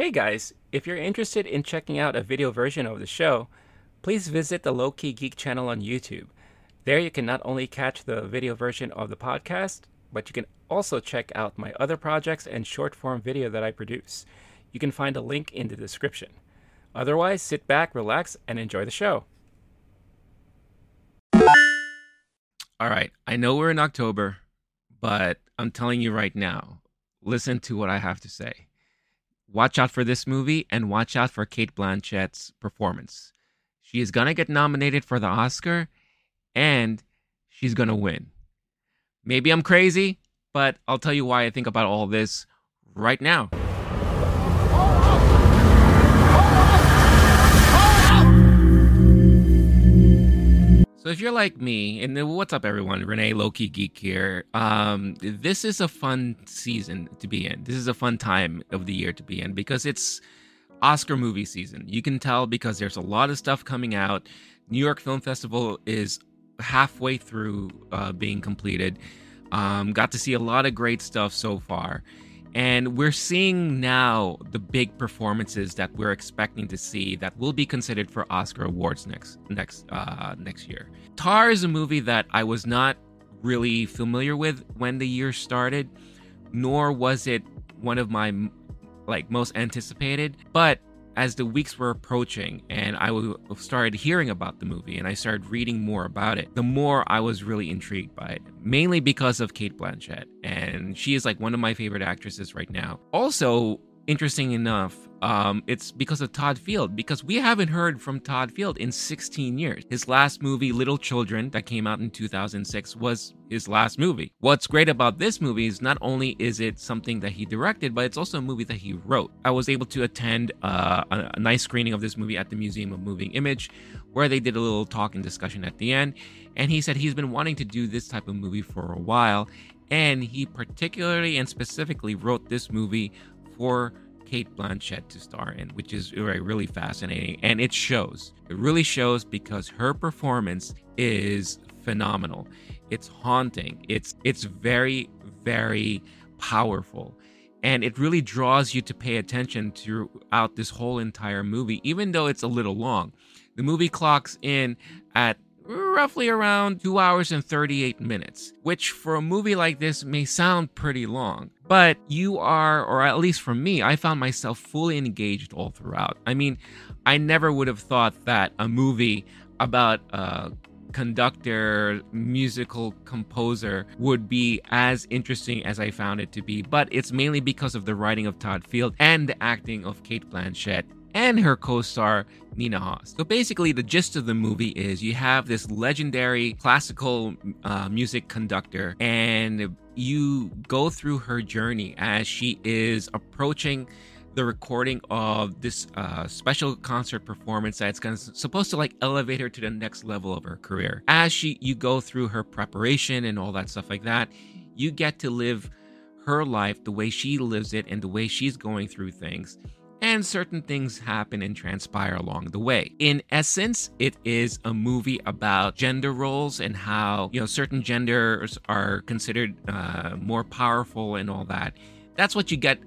Hey guys, if you're interested in checking out a video version of the show, please visit the Low Key Geek channel on YouTube. There you can not only catch the video version of the podcast, but you can also check out my other projects and short form video that I produce. You can find a link in the description. Otherwise, sit back, relax, and enjoy the show. All right, I know we're in October, but I'm telling you right now, listen to what I have to say. Watch out for this movie and watch out for Cate Blanchett's performance. She is going to get nominated for the Oscar and she's going to win. Maybe I'm crazy, but I'll tell you why I think about all this right now. So if you're like me, and what's up, everyone? Renee Loki Geek here. Um, this is a fun season to be in. This is a fun time of the year to be in because it's Oscar movie season. You can tell because there's a lot of stuff coming out. New York Film Festival is halfway through uh, being completed. Um, got to see a lot of great stuff so far. And we're seeing now the big performances that we're expecting to see that will be considered for Oscar awards next next uh, next year. Tár is a movie that I was not really familiar with when the year started, nor was it one of my like most anticipated. But as the weeks were approaching and I started hearing about the movie and I started reading more about it, the more I was really intrigued by it, mainly because of Cate Blanchett. And she is like one of my favorite actresses right now. Also, interesting enough, um, it's because of Todd Field, because we haven't heard from Todd Field in 16 years. His last movie, Little Children, that came out in 2006, was his last movie. What's great about this movie is not only is it something that he directed, but it's also a movie that he wrote. I was able to attend uh, a, a nice screening of this movie at the Museum of Moving Image, where they did a little talk and discussion at the end. And he said he's been wanting to do this type of movie for a while. And he particularly and specifically wrote this movie for Cate Blanchett to star in, which is really fascinating. And it shows. It really shows because her performance is phenomenal. It's haunting. It's it's very, very powerful. And it really draws you to pay attention throughout this whole entire movie, even though it's a little long. The movie clocks in at roughly around 2 hours and 38 minutes, which for a movie like this may sound pretty long. But you are, or at least for me, I found myself fully engaged all throughout. I mean, I never would have thought that a movie about a conductor, musical composer would be as interesting as I found it to be. But it's mainly because of the writing of Todd Field and the acting of Cate Blanchett and her co star, Nina Hoss. So basically, the gist of the movie is you have this legendary classical uh, music conductor, and you go through her journey as she is approaching the recording of this uh, special concert performance that's gonna, supposed to like elevate her to the next level of her career. As she you go through her preparation and all that stuff like that, you get to live her life the way she lives it and the way she's going through things and certain things happen and transpire along the way. In essence, it is a movie about gender roles and how, you know, certain genders are considered uh, more powerful and all that. That's what you get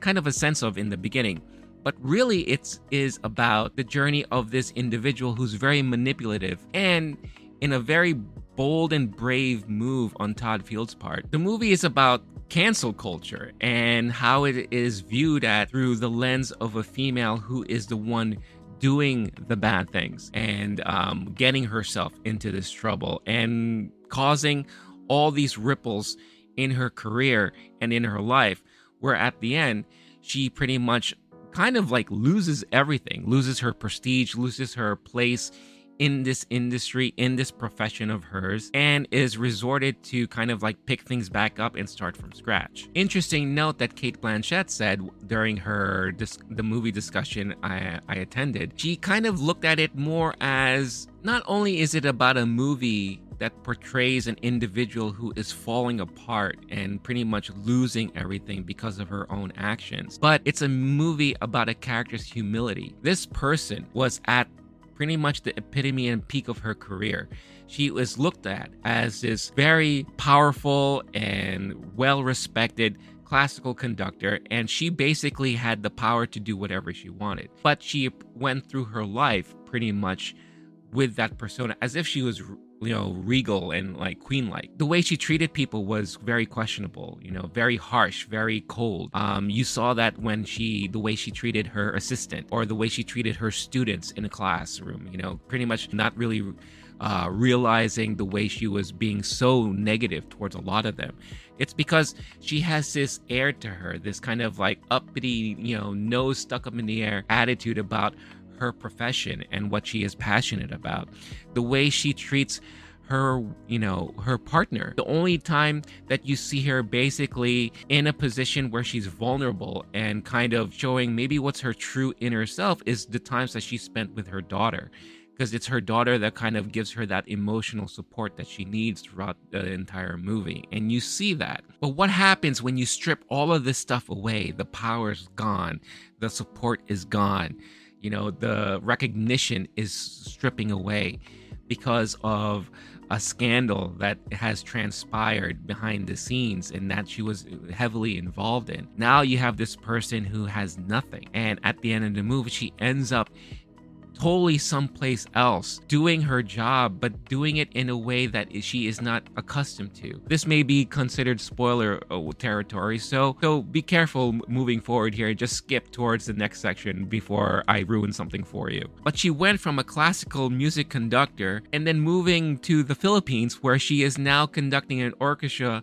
kind of a sense of in the beginning. But really, it is about the journey of this individual who's very manipulative and in a very bold and brave move on Todd Field's part. The movie is about cancel culture and how it is viewed at through the lens of a female who is the one doing the bad things and um, getting herself into this trouble and causing all these ripples in her career and in her life where at the end she pretty much kind of like loses everything loses her prestige loses her place in this industry, in this profession of hers, and is resorted to kind of like pick things back up and start from scratch. Interesting note that Cate Blanchett said during her dis- the movie discussion I, I attended, she kind of looked at it more as not only is it about a movie that portrays an individual who is falling apart and pretty much losing everything because of her own actions. But it's a movie about a character's humility. This person was at pretty much the epitome and peak of her career. She was looked at as this very powerful and well respected classical conductor and she basically had the power to do whatever she wanted. But she went through her life pretty much with that persona as if she was you know regal and like queen like the way she treated people was very questionable you know very harsh very cold um you saw that when she the way she treated her assistant or the way she treated her students in a classroom you know pretty much not really uh, realizing the way she was being so negative towards a lot of them. It's because she has this air to her, this kind of like uppity, you know, nose stuck up in the air attitude about her profession and what she is passionate about. The way she treats her, you know, her partner. The only time that you see her basically in a position where she's vulnerable and kind of showing maybe what's her true inner self is the times that she spent with her daughter because it's her daughter that kind of gives her that emotional support that she needs throughout the entire movie. And you see that. But what happens when you strip all of this stuff away? The power's gone, the support is gone, you know, the recognition is stripping away because of a scandal that has transpired behind the scenes and that she was heavily involved in. Now you have this person who has nothing. And at the end of the movie, she ends up totally someplace else, doing her job, but doing it in a way that she is not accustomed to. This may be considered spoiler uh, territory, so so be careful moving forward here. Just skip towards the next section before I ruin something for you. But she went from a classical music conductor and then moving to the Philippines, where she is now conducting an orchestra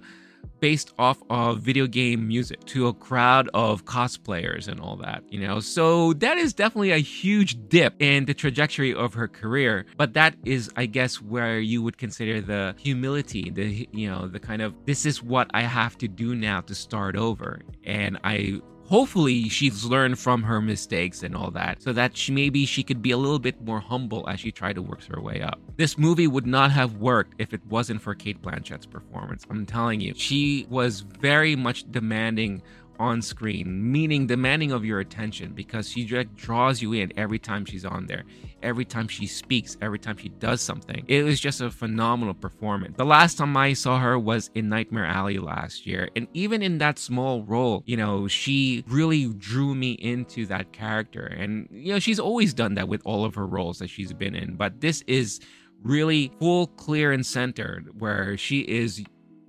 based off of video game music to a crowd of cosplayers and all that, you know? So that is definitely a huge dip in the trajectory of her career. But that is, I guess, where you would consider the humility, the, you know, the kind of this is what I have to do now to start over. And I hopefully she's learned from her mistakes and all that so that she maybe she could be a little bit more humble as she tried to work her way up. This movie would not have worked if it wasn't for Cate Blanchett's performance. I'm telling you she was very much demanding on screen, meaning demanding of your attention because she draws you in every time she's on there, every time she speaks, every time she does something. It was just a phenomenal performance. The last time I saw her was in Nightmare Alley last year, and even in that small role, you know, she really drew me into that character. And, you know, she's always done that with all of her roles that she's been in, but this is really full, clear, and centered where she is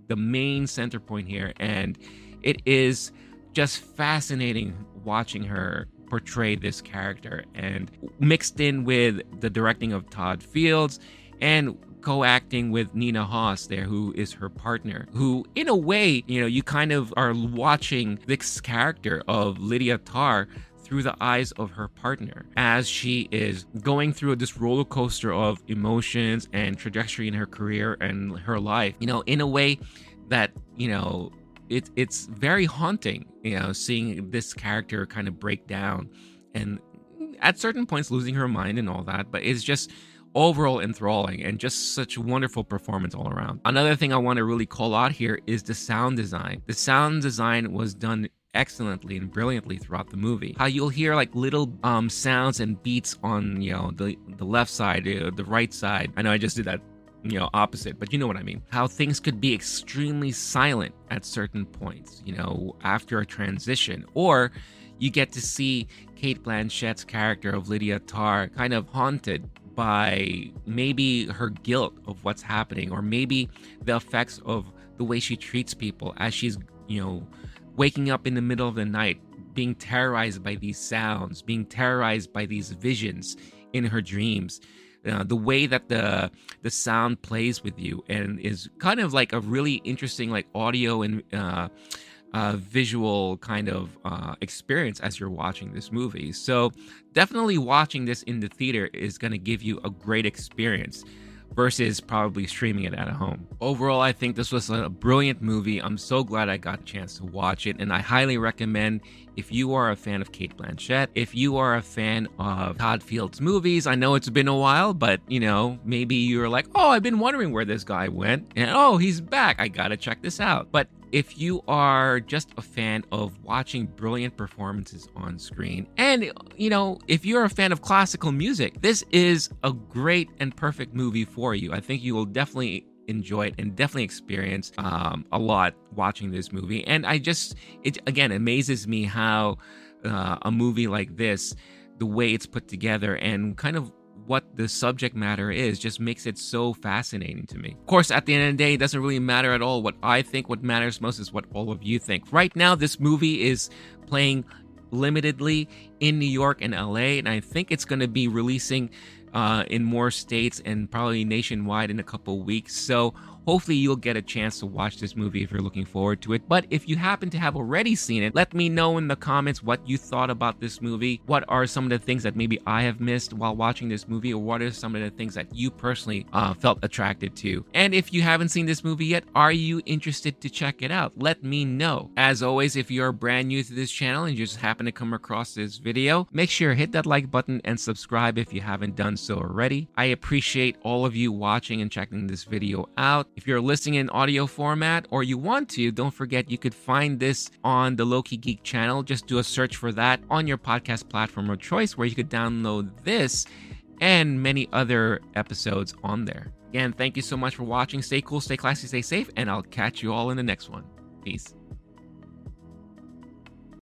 the main center point here, and it is just fascinating watching her portray this character and mixed in with the directing of Todd Fields and co-acting with Nina Hoss there who is her partner who in a way you know you kind of are watching this character of Lydia Tár through the eyes of her partner as she is going through this roller coaster of emotions and trajectory in her career and her life you know in a way that you know it, it's very haunting, you know, seeing this character kind of break down and at certain points losing her mind and all that, but it's just overall enthralling and just such a wonderful performance all around. Another thing I want to really call out here is the sound design. The sound design was done excellently and brilliantly throughout the movie. How you'll hear like little um sounds and beats on you know the the left side, uh, the right side. I know I just did that you know, opposite, but you know what I mean. How things could be extremely silent at certain points, you know, after a transition, or you get to see Cate Blanchett's character of Lydia Tár kind of haunted by maybe her guilt of what's happening, or maybe the effects of the way she treats people as she's, you know, waking up in the middle of the night, being terrorized by these sounds, being terrorized by these visions in her dreams uh, the way that the the sound plays with you and is kind of like a really interesting like audio and uh, uh, visual kind of uh, experience as you're watching this movie. So definitely watching this in the theater is going to give you a great experience versus probably streaming it at home. Overall, I think this was a brilliant movie. I'm so glad I got a chance to watch it, and I highly recommend if you are a fan of Cate Blanchett, if you are a fan of Todd Fields movies. I know it's been a while, but you know, maybe you're like, oh, I've been wondering where this guy went, and oh, he's back. I gotta check this out. But if you are just a fan of watching brilliant performances on screen, and you know, if you're a fan of classical music, this is a great and perfect movie for you. I think you will definitely enjoy it and definitely experience um, a lot watching this movie. And I just, it again amazes me how uh, a movie like this, the way it's put together and kind of what the subject matter is just makes it so fascinating to me. Of course, at the end of the day, it doesn't really matter at all what I think. What matters most is what all of you think. Right now, this movie is playing limitedly in New York and LA, and I think it's going to be releasing uh, in more states and probably nationwide in a couple weeks. So Hopefully, you'll get a chance to watch this movie if you're looking forward to it. But if you happen to have already seen it, let me know in the comments what you thought about this movie. What are some of the things that maybe I have missed while watching this movie, or what are some of the things that you personally uh, felt attracted to? And if you haven't seen this movie yet, are you interested to check it out? Let me know. As always, if you're brand new to this channel and you just happen to come across this video, make sure to hit that like button and subscribe if you haven't done so already. I appreciate all of you watching and checking this video out. If you're listening in audio format or you want to, don't forget you could find this on the Loki Geek channel. Just do a search for that on your podcast platform of choice where you could download this and many other episodes on there. Again, thank you so much for watching. Stay cool, stay classy, stay safe, and I'll catch you all in the next one. Peace.